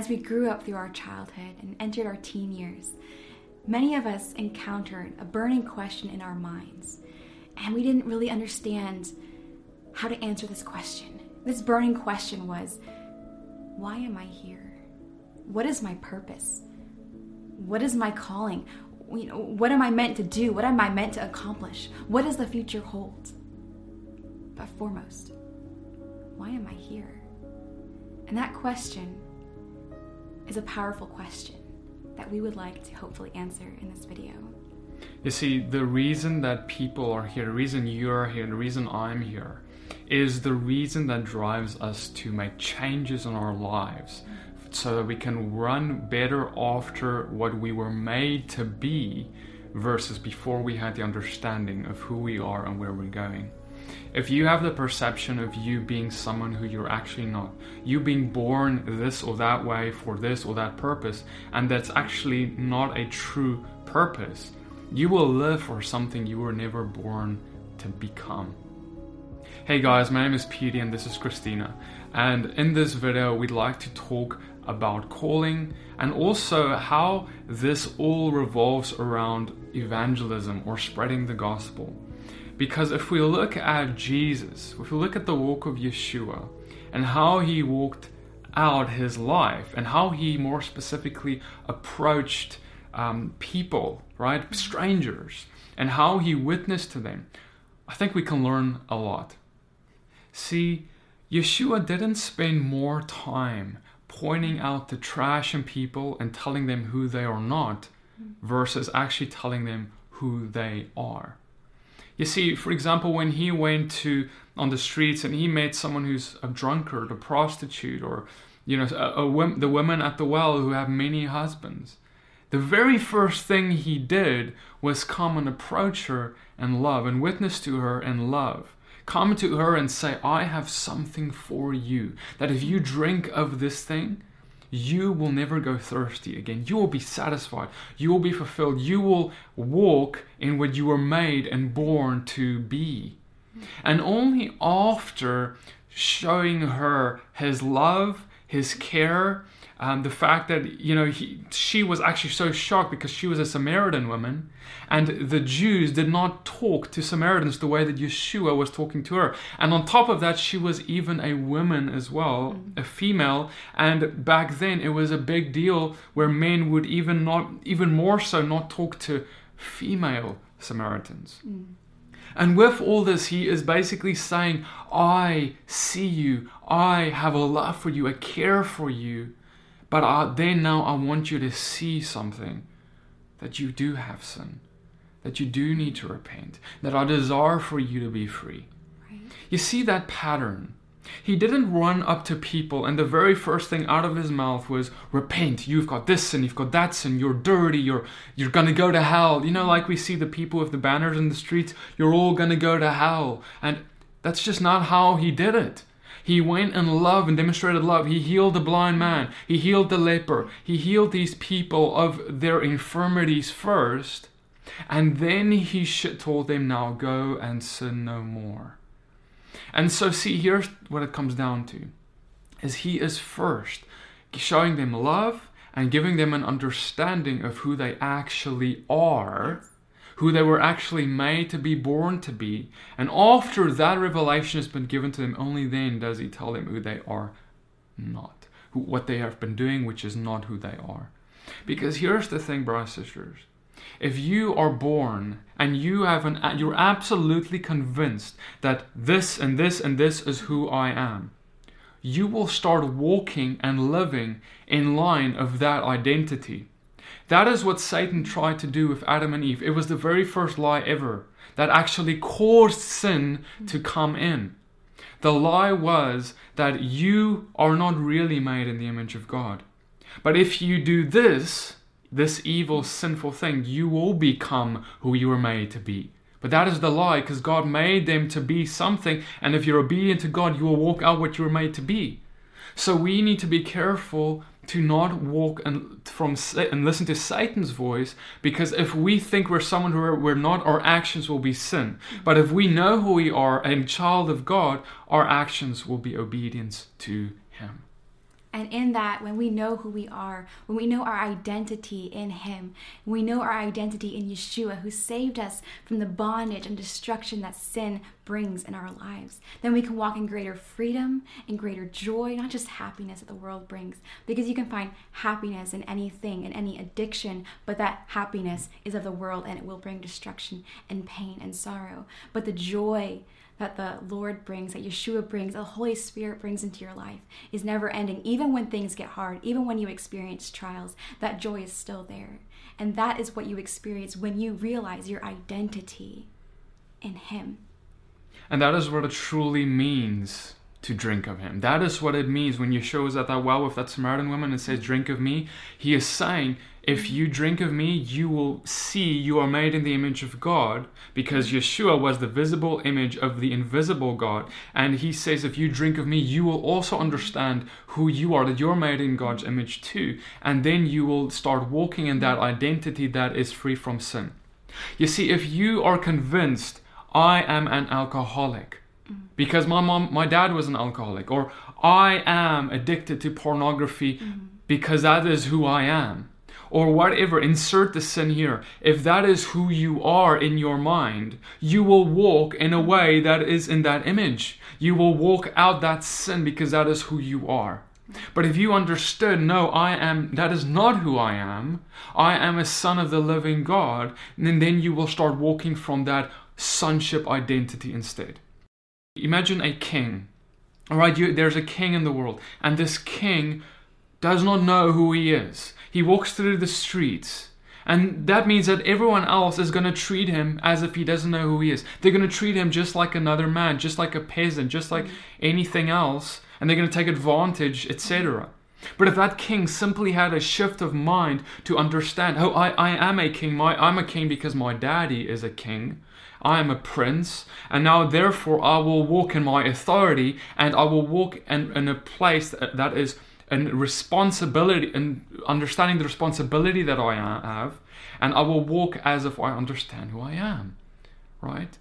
as we grew up through our childhood and entered our teen years, many of us encountered a burning question in our minds, and we didn't really understand how to answer this question. This burning question was why am I here? What is my purpose? What is my calling? You know, what am I meant to do? What am I meant to accomplish? What does the future hold? But foremost, why am I here? And that question is a powerful question that we would like to hopefully answer in this video. You see, the reason that people are here, the reason you're here, the reason I'm here, is the reason that drives us to make changes in our lives so that we can run better after what we were made to be versus before we had the understanding of who we are and where we're going. If you have the perception of you being someone who you're actually not, you being born this or that way for this or that purpose, and that's actually not a true purpose, you will live for something you were never born to become. Hey guys, my name is Petey and this is Christina. And in this video, we'd like to talk about calling and also how this all revolves around evangelism or spreading the gospel. Because if we look at Jesus, if we look at the walk of Yeshua and how he walked out his life and how he more specifically approached um, people, right, mm-hmm. strangers, and how he witnessed to them, I think we can learn a lot. See, Yeshua didn't spend more time pointing mm-hmm. out the trash in people and telling them who they are not mm-hmm. versus actually telling them who they are. You see, for example, when he went to on the streets and he met someone who's a drunkard, a prostitute, or you know, a, a, the women at the well who have many husbands, the very first thing he did was come and approach her and love and witness to her and love. Come to her and say, I have something for you. That if you drink of this thing, you will never go thirsty again. You will be satisfied. You will be fulfilled. You will walk in what you were made and born to be. And only after showing her his love, his care, um, the fact that you know he, she was actually so shocked because she was a Samaritan woman, and the Jews did not talk to Samaritans the way that Yeshua was talking to her. And on top of that, she was even a woman as well, a female. And back then, it was a big deal where men would even not, even more so, not talk to female Samaritans. Mm. And with all this, he is basically saying, I see you, I have a love for you, I care for you. But uh, then now I want you to see something that you do have sin, that you do need to repent, that I desire for you to be free. Right. You see that pattern. He didn't run up to people and the very first thing out of his mouth was repent. You've got this sin, you've got that sin, you're dirty, you're you're gonna go to hell. You know, like we see the people with the banners in the streets, you're all gonna go to hell. And that's just not how he did it. He went in love and demonstrated love. He healed the blind man. He healed the leper. He healed these people of their infirmities first. And then he told them, Now go and sin no more. And so, see, here's what it comes down to is he is first showing them love and giving them an understanding of who they actually are who they were actually made to be born to be. And after that revelation has been given to them, only then does he tell them who they are not, who, what they have been doing, which is not who they are. Because here's the thing, brothers and sisters. If you are born and you have an, you're absolutely convinced that this and this and this is who I am, you will start walking and living in line of that identity. That is what Satan tried to do with Adam and Eve. It was the very first lie ever that actually caused sin to come in. The lie was that you are not really made in the image of God. But if you do this, this evil, sinful thing, you will become who you were made to be. But that is the lie because God made them to be something, and if you're obedient to God, you will walk out what you were made to be. So we need to be careful to not walk and from and listen to Satan's voice because if we think we're someone who we're not, our actions will be sin. But if we know who we are, a child of God, our actions will be obedience to Him. And in that, when we know who we are, when we know our identity in Him, we know our identity in Yeshua, who saved us from the bondage and destruction that sin brings in our lives, then we can walk in greater freedom and greater joy, not just happiness that the world brings. Because you can find happiness in anything, in any addiction, but that happiness is of the world and it will bring destruction and pain and sorrow. But the joy, that the Lord brings, that Yeshua brings, the Holy Spirit brings into your life is never ending. Even when things get hard, even when you experience trials, that joy is still there. And that is what you experience when you realize your identity in Him. And that is what it truly means to drink of him. That is what it means when Yeshua is at that well with that Samaritan woman and says, Drink of me. He is saying, if you drink of me, you will see you are made in the image of God because Yeshua was the visible image of the invisible God. And he says, if you drink of me, you will also understand who you are, that you're made in God's image too. And then you will start walking in that identity that is free from sin. You see, if you are convinced, I am an alcoholic, because my mom, my dad was an alcoholic, or I am addicted to pornography mm-hmm. because that is who I am or whatever, insert the sin here. If that is who you are in your mind, you will walk in a way that is in that image. You will walk out that sin because that is who you are. But if you understood, no, I am, that is not who I am, I am a son of the living God, and then you will start walking from that sonship identity instead. Imagine a king. All right, you, there's a king in the world, and this king does not know who he is. He walks through the streets. And that means that everyone else is going to treat him as if he doesn't know who he is. They're going to treat him just like another man, just like a peasant, just like anything else. And they're going to take advantage, etc. But if that king simply had a shift of mind to understand, oh, I, I am a king, my, I'm a king because my daddy is a king, I am a prince, and now therefore I will walk in my authority and I will walk in, in a place that, that is and responsibility and understanding the responsibility that I have, and I will walk as if I understand who I am, right?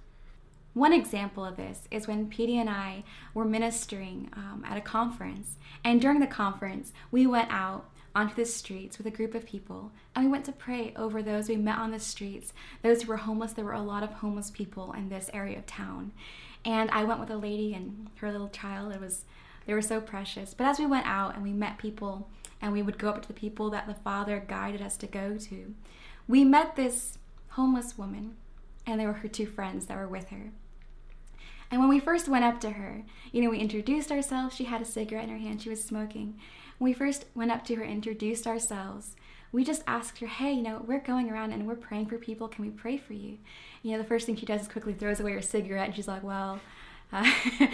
One example of this is when Petey and I were ministering um, at a conference, and during the conference, we went out onto the streets with a group of people and we went to pray over those we met on the streets, those who were homeless. There were a lot of homeless people in this area of town. And I went with a lady and her little child. It was they were so precious. But as we went out and we met people and we would go up to the people that the Father guided us to go to, we met this homeless woman and there were her two friends that were with her. And when we first went up to her, you know, we introduced ourselves. She had a cigarette in her hand, she was smoking. When we first went up to her, introduced ourselves, we just asked her, hey, you know, we're going around and we're praying for people. Can we pray for you? You know, the first thing she does is quickly throws away her cigarette and she's like, well, uh,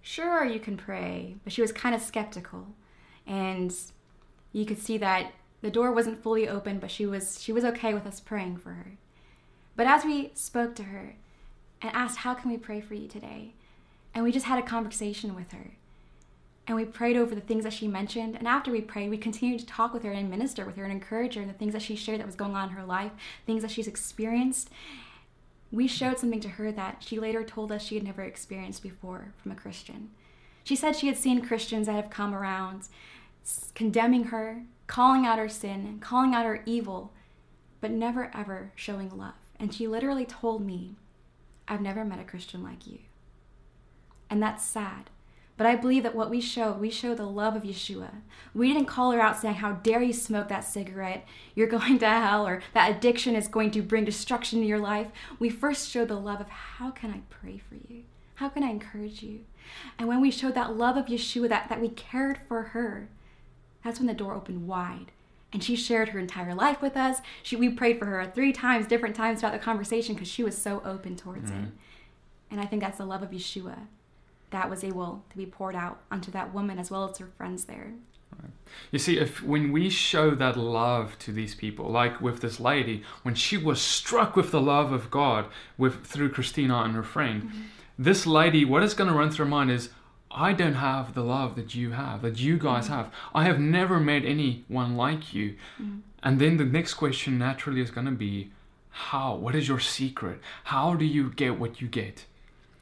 sure, you can pray. But she was kind of skeptical. And you could see that the door wasn't fully open, but she was she was okay with us praying for her. But as we spoke to her and asked, How can we pray for you today? And we just had a conversation with her. And we prayed over the things that she mentioned. And after we prayed, we continued to talk with her and minister with her and encourage her and the things that she shared that was going on in her life, things that she's experienced we showed something to her that she later told us she had never experienced before from a Christian. She said she had seen Christians that have come around condemning her, calling out her sin, calling out her evil, but never ever showing love. And she literally told me, I've never met a Christian like you. And that's sad but I believe that what we show, we show the love of Yeshua. We didn't call her out saying, How dare you smoke that cigarette? You're going to hell, or that addiction is going to bring destruction to your life. We first showed the love of, How can I pray for you? How can I encourage you? And when we showed that love of Yeshua, that, that we cared for her, that's when the door opened wide. And she shared her entire life with us. She, we prayed for her three times, different times throughout the conversation, because she was so open towards mm-hmm. it. And I think that's the love of Yeshua that was able to be poured out onto that woman as well as her friends there. You see, if when we show that love to these people, like with this lady, when she was struck with the love of God with through Christina and her friend, mm-hmm. this lady, what is going to run through her mind is, I don't have the love that you have, that you guys have. I have never met anyone like you. And then the next question naturally is going to be how? What is your secret? How do you get what you get?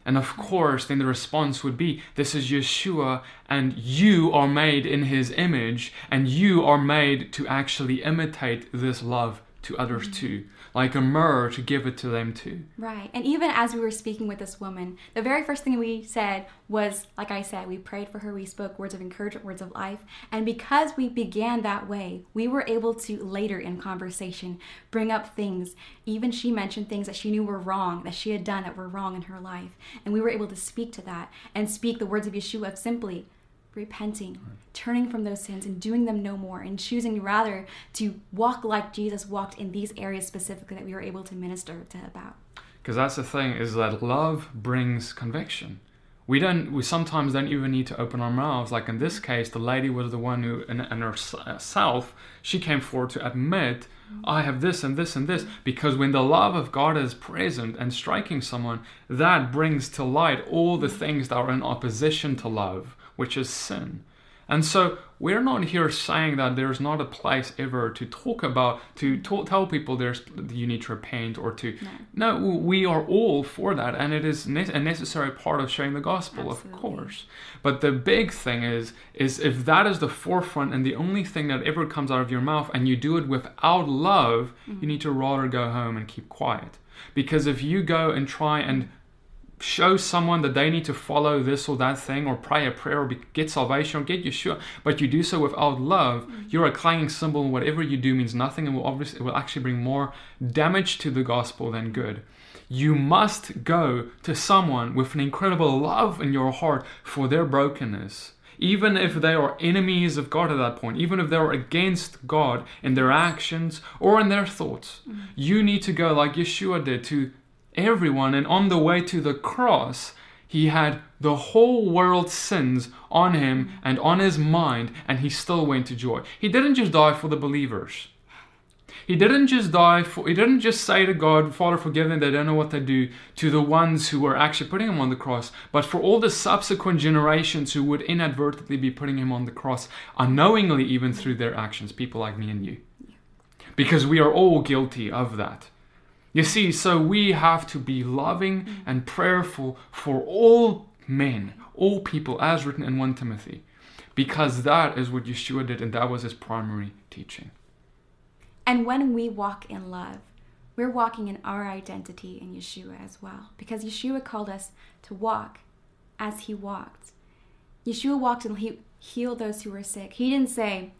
And of course, then the response would be this is Yeshua, and you are made in his image, and you are made to actually imitate this love to others mm. too, like a mirror to give it to them too. Right. And even as we were speaking with this woman, the very first thing we said was, like I said, we prayed for her, we spoke words of encouragement, words of life. And because we began that way, we were able to later in conversation bring up things. Even she mentioned things that she knew were wrong, that she had done that were wrong in her life. And we were able to speak to that and speak the words of Yeshua of simply repenting, turning from those sins and doing them no more, and choosing rather to walk like Jesus walked in these areas specifically that we were able to minister to about. Because that's the thing is that love brings conviction. We don't. We sometimes don't even need to open our mouths. Like in this case, the lady was the one who, in, in herself, she came forward to admit, "I have this and this and this." Because when the love of God is present and striking someone, that brings to light all the things that are in opposition to love, which is sin. And so we're not here saying that there's not a place ever to talk about, to talk, tell people there's you need to repent or to. No. no, we are all for that, and it is ne- a necessary part of sharing the gospel, Absolutely. of course. But the big thing is, is if that is the forefront and the only thing that ever comes out of your mouth, and you do it without love, you mm-hmm. need to rather go home and keep quiet. Because if you go and try and show someone that they need to follow this or that thing or pray a prayer or be, get salvation or get Yeshua, but you do so without love, mm-hmm. you're a clanging cymbal and whatever you do means nothing and will obviously it will actually bring more damage to the gospel than good. You must go to someone with an incredible love in your heart for their brokenness. Even if they are enemies of God at that point, even if they're against God in their actions or in their thoughts, mm-hmm. you need to go like Yeshua did to everyone. And on the way to the cross, he had the whole world's sins on him and on his mind, and he still went to joy. He didn't just die for the believers. He didn't just die for, he didn't just say to God, Father, forgive them, they don't know what they do, to the ones who were actually putting him on the cross, but for all the subsequent generations who would inadvertently be putting him on the cross, unknowingly, even through their actions, people like me and you. Because we are all guilty of that. You see, so we have to be loving mm. and prayerful for all men, all people, as written in 1 Timothy, because that is what Yeshua did and that was his primary teaching. And when we walk in love, we're walking in our identity in Yeshua as well. Because Yeshua called us to walk as he walked. Yeshua walked and he healed those who were sick. He didn't say,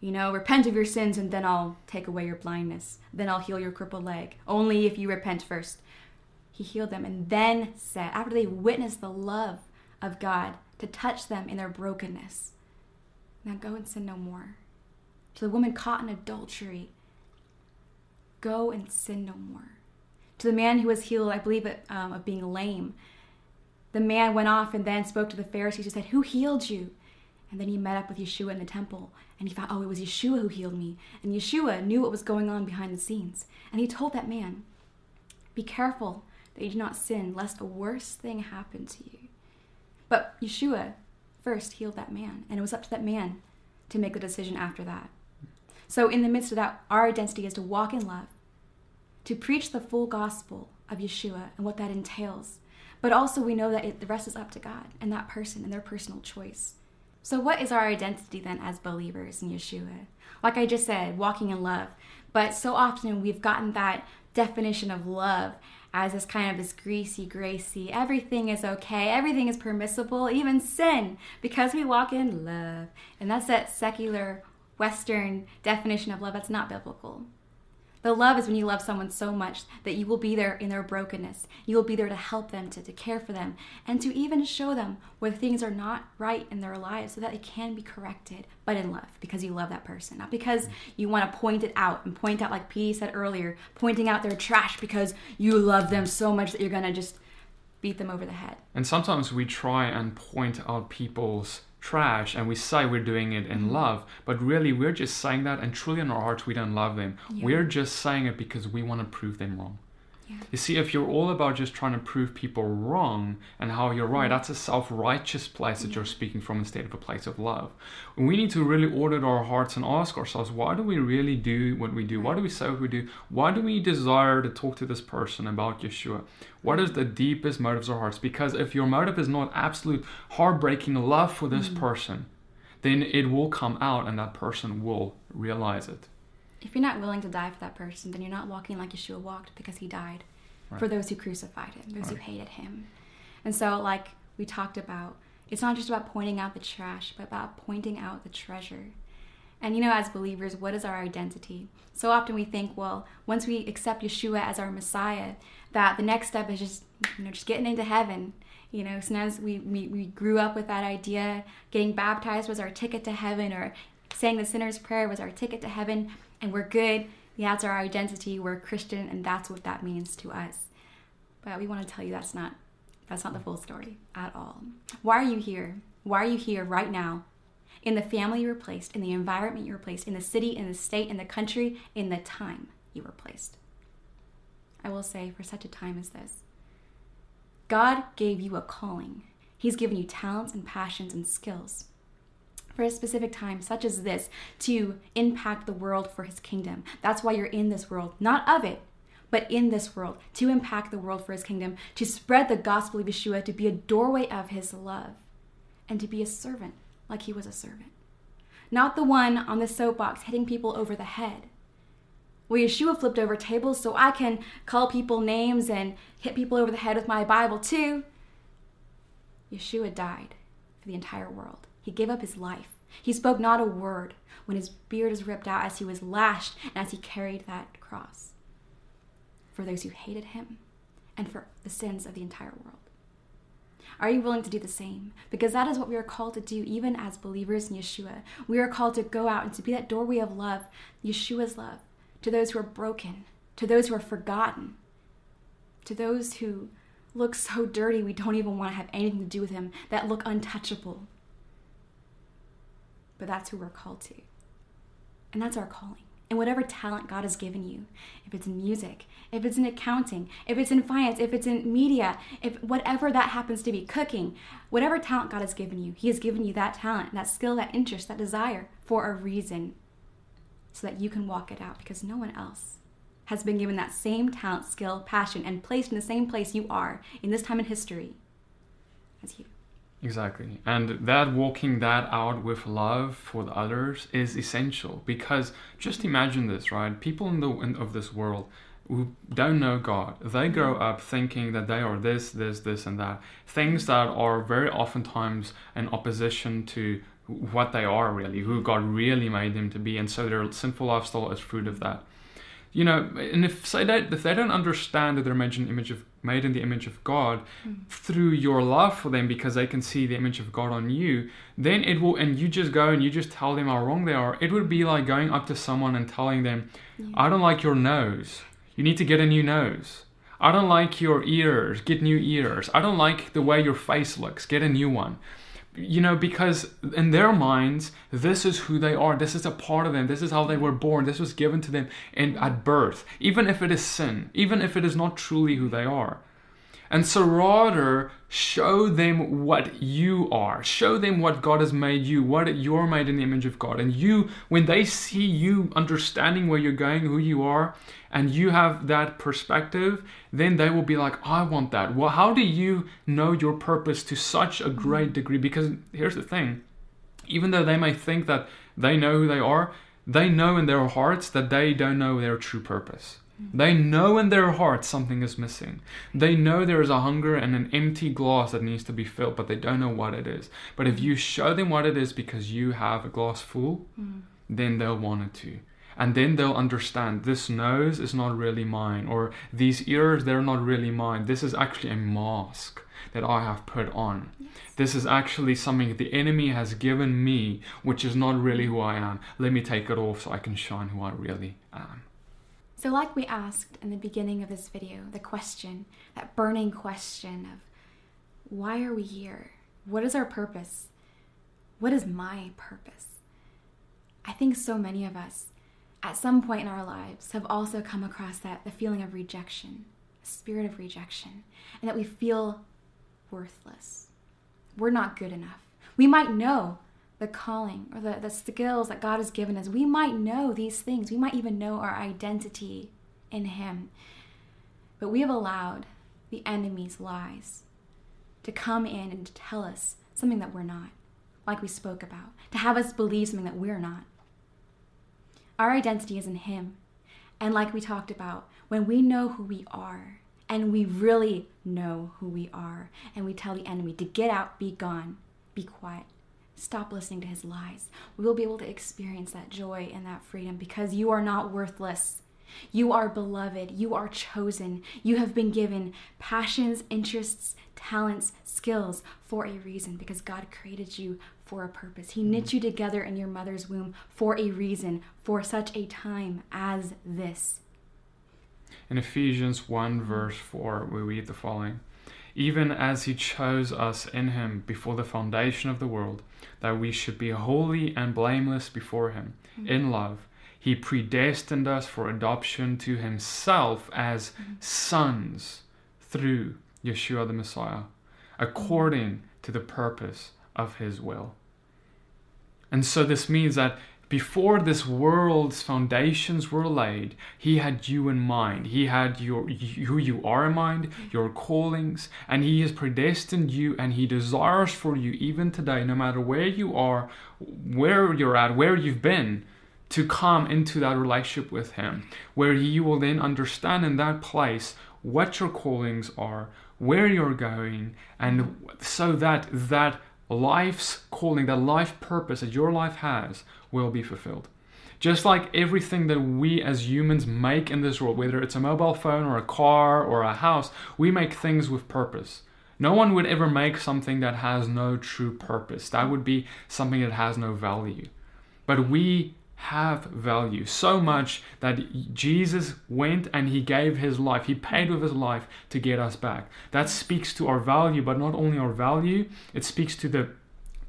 you know, repent of your sins and then I'll take away your blindness. Then I'll heal your crippled leg. Only if you repent first. He healed them and then said, after they witnessed the love of God to touch them in their brokenness, now go and sin no more. To the woman caught in adultery, go and sin no more. To the man who was healed, I believe, it, um, of being lame, the man went off and then spoke to the Pharisees and said, Who healed you? And then he met up with Yeshua in the temple and he found, oh, it was Yeshua who healed me. And Yeshua knew what was going on behind the scenes. And he told that man, Be careful that you do not sin, lest a worse thing happen to you. But Yeshua first healed that man, and it was up to that man to make the decision after that. So, in the midst of that, our identity is to walk in love, to preach the full gospel of Yeshua and what that entails. But also, we know that it, the rest is up to God and that person and their personal choice. So, what is our identity then as believers in Yeshua? Like I just said, walking in love. But so often we've gotten that definition of love as this kind of this greasy, gracy, everything is okay, everything is permissible, even sin, because we walk in love. And that's that secular Western definition of love that's not biblical. The love is when you love someone so much that you will be there in their brokenness. You will be there to help them, to, to care for them, and to even show them where things are not right in their lives so that it can be corrected, but in love, because you love that person. Not because you want to point it out and point out, like P said earlier, pointing out their trash because you love them so much that you're going to just beat them over the head. And sometimes we try and point out people's trash and we say we're doing it in mm. love, but really we're just saying that and truly in our hearts we don't love them. Yeah. We're just saying it because we want to prove them wrong. Yeah. You see, if you're all about just trying to prove people wrong and how you're right, mm. that's a self righteous place that you're mm. speaking from instead of a place of love. We need to really audit our hearts and ask ourselves, why do we really do what we do? Why do we say what we do? Why do we desire to talk to this person about Yeshua? What is the deepest motives of our hearts? Because if your motive is not absolute heartbreaking love for this mm. person, then it will come out and that person will realize it. If you're not willing to die for that person, then you're not walking like Yeshua walked because he died for those who crucified him, those who hated him. And so, like we talked about, it's not just about pointing out the trash, but about pointing out the treasure. And you know, as believers, what is our identity? So often we think, well, once we accept Yeshua as our Messiah, that the next step is just, you know, just getting into heaven. You know, sometimes we, we, we grew up with that idea. Getting baptized was our ticket to heaven, or saying the sinner's prayer was our ticket to heaven, and we're good. That's our identity. We're Christian, and that's what that means to us. But we want to tell you that's not that's not the full story at all. Why are you here? Why are you here right now? In the family you were placed, in the environment you were placed, in the city, in the state, in the country, in the time you were placed. I will say, for such a time as this, God gave you a calling. He's given you talents and passions and skills for a specific time, such as this, to impact the world for His kingdom. That's why you're in this world, not of it, but in this world, to impact the world for His kingdom, to spread the gospel of Yeshua, to be a doorway of His love, and to be a servant like He was a servant. Not the one on the soapbox hitting people over the head. Well, Yeshua flipped over tables so I can call people names and hit people over the head with my Bible too. Yeshua died for the entire world. He gave up his life. He spoke not a word when his beard was ripped out as he was lashed and as he carried that cross for those who hated him and for the sins of the entire world. Are you willing to do the same? Because that is what we are called to do, even as believers in Yeshua. We are called to go out and to be that doorway of love, Yeshua's love, to those who are broken, to those who are forgotten, to those who look so dirty we don't even want to have anything to do with him, that look untouchable. But that's who we're called to. And that's our calling. And whatever talent God has given you, if it's in music, if it's in accounting, if it's in finance, if it's in media, if whatever that happens to be, cooking, whatever talent God has given you, He has given you that talent, that skill, that interest, that desire for a reason so that you can walk it out because no one else has been given that same talent, skill, passion, and placed in the same place you are in this time in history as you. Exactly. And that walking that out with love for the others is essential because just imagine this, right? People in the in, of this world who don't know God, they grow up thinking that they are this, this, this, and that. Things that are very oftentimes in opposition to what they are really, who God really made them to be, and so their sinful lifestyle is fruit of that. You know, and if say that if they don't understand that they're made in the image of made in the image of God hmm. through your love for them because they can see the image of God on you, then it will and you just go and you just tell them how wrong they are. It would be like going up to someone and telling them, I don't like your nose. You need to get a new nose. I don't like your ears. Get new ears. I don't like the way your face looks. Get a new one you know, because in their minds, this is who they are. This is a part of them. This is how they were born. This was given to them in, at birth, even if it is sin, even if it is not truly who they are. And so, rather, show them what you are. Show them what God has made you, what you're made in the image of God. And you, when they see you understanding where you're going, who you are, and you have that perspective, then they will be like, I want that. Well, how do you know your purpose to such a great degree? Because here's the thing even though they may think that they know who they are, they know in their hearts that they don't know their true purpose. They know in their heart something is missing. They know there is a hunger and an empty glass that needs to be filled, but they don't know what it is. But if you show them what it is because you have a glass full, mm. then they'll want it too. And then they'll understand this nose is not really mine, or these ears, they're not really mine. This is actually a mask that I have put on. This is actually something the enemy has given me, which is not really who I am. Let me take it off so I can shine who I really am. So, like we asked in the beginning of this video, the question, that burning question of why are we here? What is our purpose? What is my purpose? I think so many of us at some point in our lives have also come across that the feeling of rejection a spirit of rejection, and that we feel worthless. We're not good enough. We might know the calling or the, the skills that God has given us. We might know these things. We might even know our identity in Him. But we have allowed the enemy's lies to come in and to tell us something that we're not, like we spoke about, to have us believe something that we're not. Our identity is in Him. And like we talked about, when we know who we are, and we really know who we are, and we tell the enemy to get out, be gone, be quiet, stop listening to his lies, we will be able to experience that joy and that freedom because you are not worthless. You are beloved. You are chosen. You have been given passions, interests, talents, skills for a reason because God created you for a purpose. He knit mm-hmm. you together in your mother's womb for a reason, for such a time as this. In Ephesians 1, verse 4, we read the following Even as He chose us in Him before the foundation of the world, that we should be holy and blameless before Him mm-hmm. in love he predestined us for adoption to himself as sons through Yeshua the Messiah, according to the purpose of his will. And so this means that before this world's foundations were laid, he had you in mind. He had your who you are in mind, your callings, and he has predestined you and he desires for you even today, no matter where you are, where you're at, where you've been, to come into that relationship with Him, where you will then understand in that place what your callings are, where you're going, and so that that life's calling, that life purpose that your life has, will be fulfilled. Just like everything that we as humans make in this world, whether it's a mobile phone or a car or a house, we make things with purpose. No one would ever make something that has no true purpose. That would be something that has no value. But we have value so much that Jesus went and he gave his life. He paid with his life to get us back. That speaks to our value, but not only our value, it speaks to the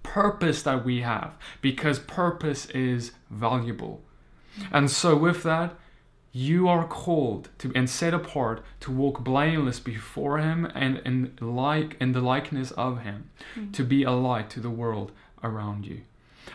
purpose that we have because purpose is valuable. And so, with that, you are called to and set apart to walk blameless before him and in like in the likeness of him mm-hmm. to be a light to the world around you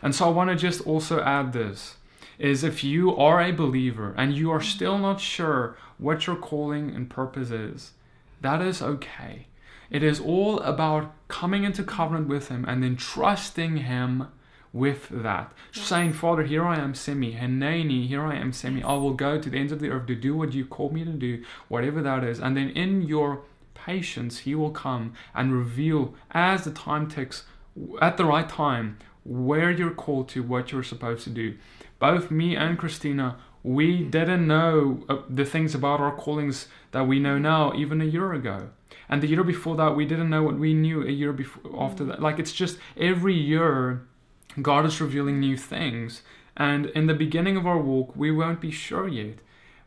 and so i want to just also add this is if you are a believer and you are still not sure what your calling and purpose is, that is okay. It is all about coming into covenant with Him and then trusting Him with that. Yes. Saying, Father, here I am, send me. Hineni, here I am, send me. I will go to the ends of the earth to do what you called me to do, whatever that is. And then in your patience, He will come and reveal as the time ticks, at the right time, where you're called to, what you're supposed to do both me and Christina, we didn't know uh, the things about our callings that we know now, even a year ago. And the year before that, we didn't know what we knew a year before after mm. that. Like it's just every year, God is revealing new things. And in the beginning of our walk, we won't be sure yet.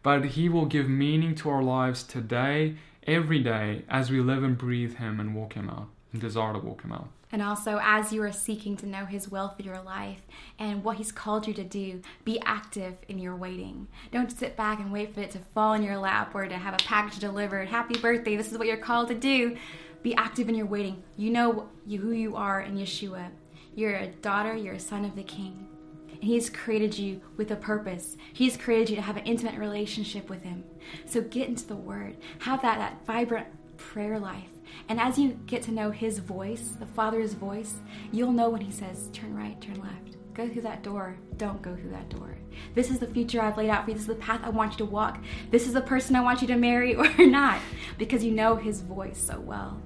But He will give meaning to our lives today, every day, as we live and breathe Him and walk Him out, and desire to walk Him out. And also, as you are seeking to know His will for your life and what He's called you to do, be active in your waiting. Don't sit back and wait for it to fall in your lap or to have a package delivered. Happy birthday, this is what you're called to do. Be active in your waiting. You know who you are in Yeshua. You're a daughter, you're a son of the King. And He's created you with a purpose. He's created you to have an intimate relationship with Him. So get into the Word. Have that, that vibrant prayer life and as you get to know His voice, the Father's voice, you'll know when He says, turn right, turn left. Go through that door. Don't go through that door. This is the future I've laid out for you. This is the path I want you to walk. This is the person I want you to marry or not because you know His voice so well.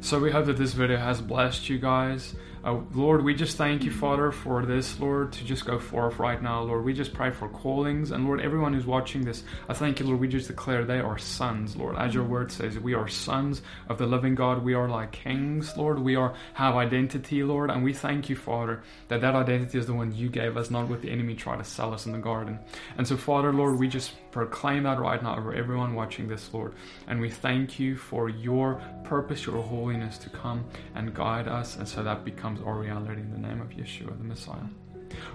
So we hope that this video has blessed you guys. Uh, Lord, we just thank you, Father, for this, Lord, to just go forth right now, Lord. We just pray for callings. And Lord, everyone who's watching this, I thank you, Lord. We just declare they are sons, Lord. As your word says, we are sons of the living God. We are like kings, Lord. We are have identity, Lord. And we thank you, Father, that that identity is the one you gave us, not what the enemy tried to sell us in the garden. And so, Father, Lord, we just proclaim that right now over everyone watching this, Lord. And we thank you for your purpose, your holiness to come and guide us. And so that becomes becomes our reality in the name of Yeshua, the Messiah.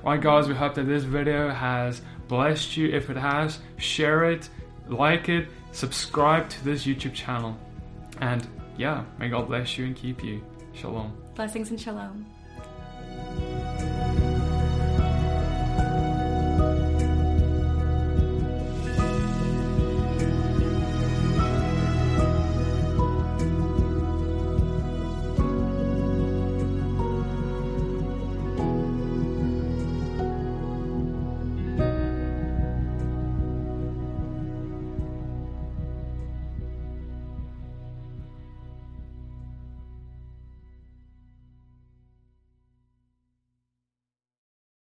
Alright, guys, we hope that this video has blessed you. If it has, share it, like it, subscribe to this YouTube channel, and yeah, may God bless you and keep you. Shalom. Blessings and shalom.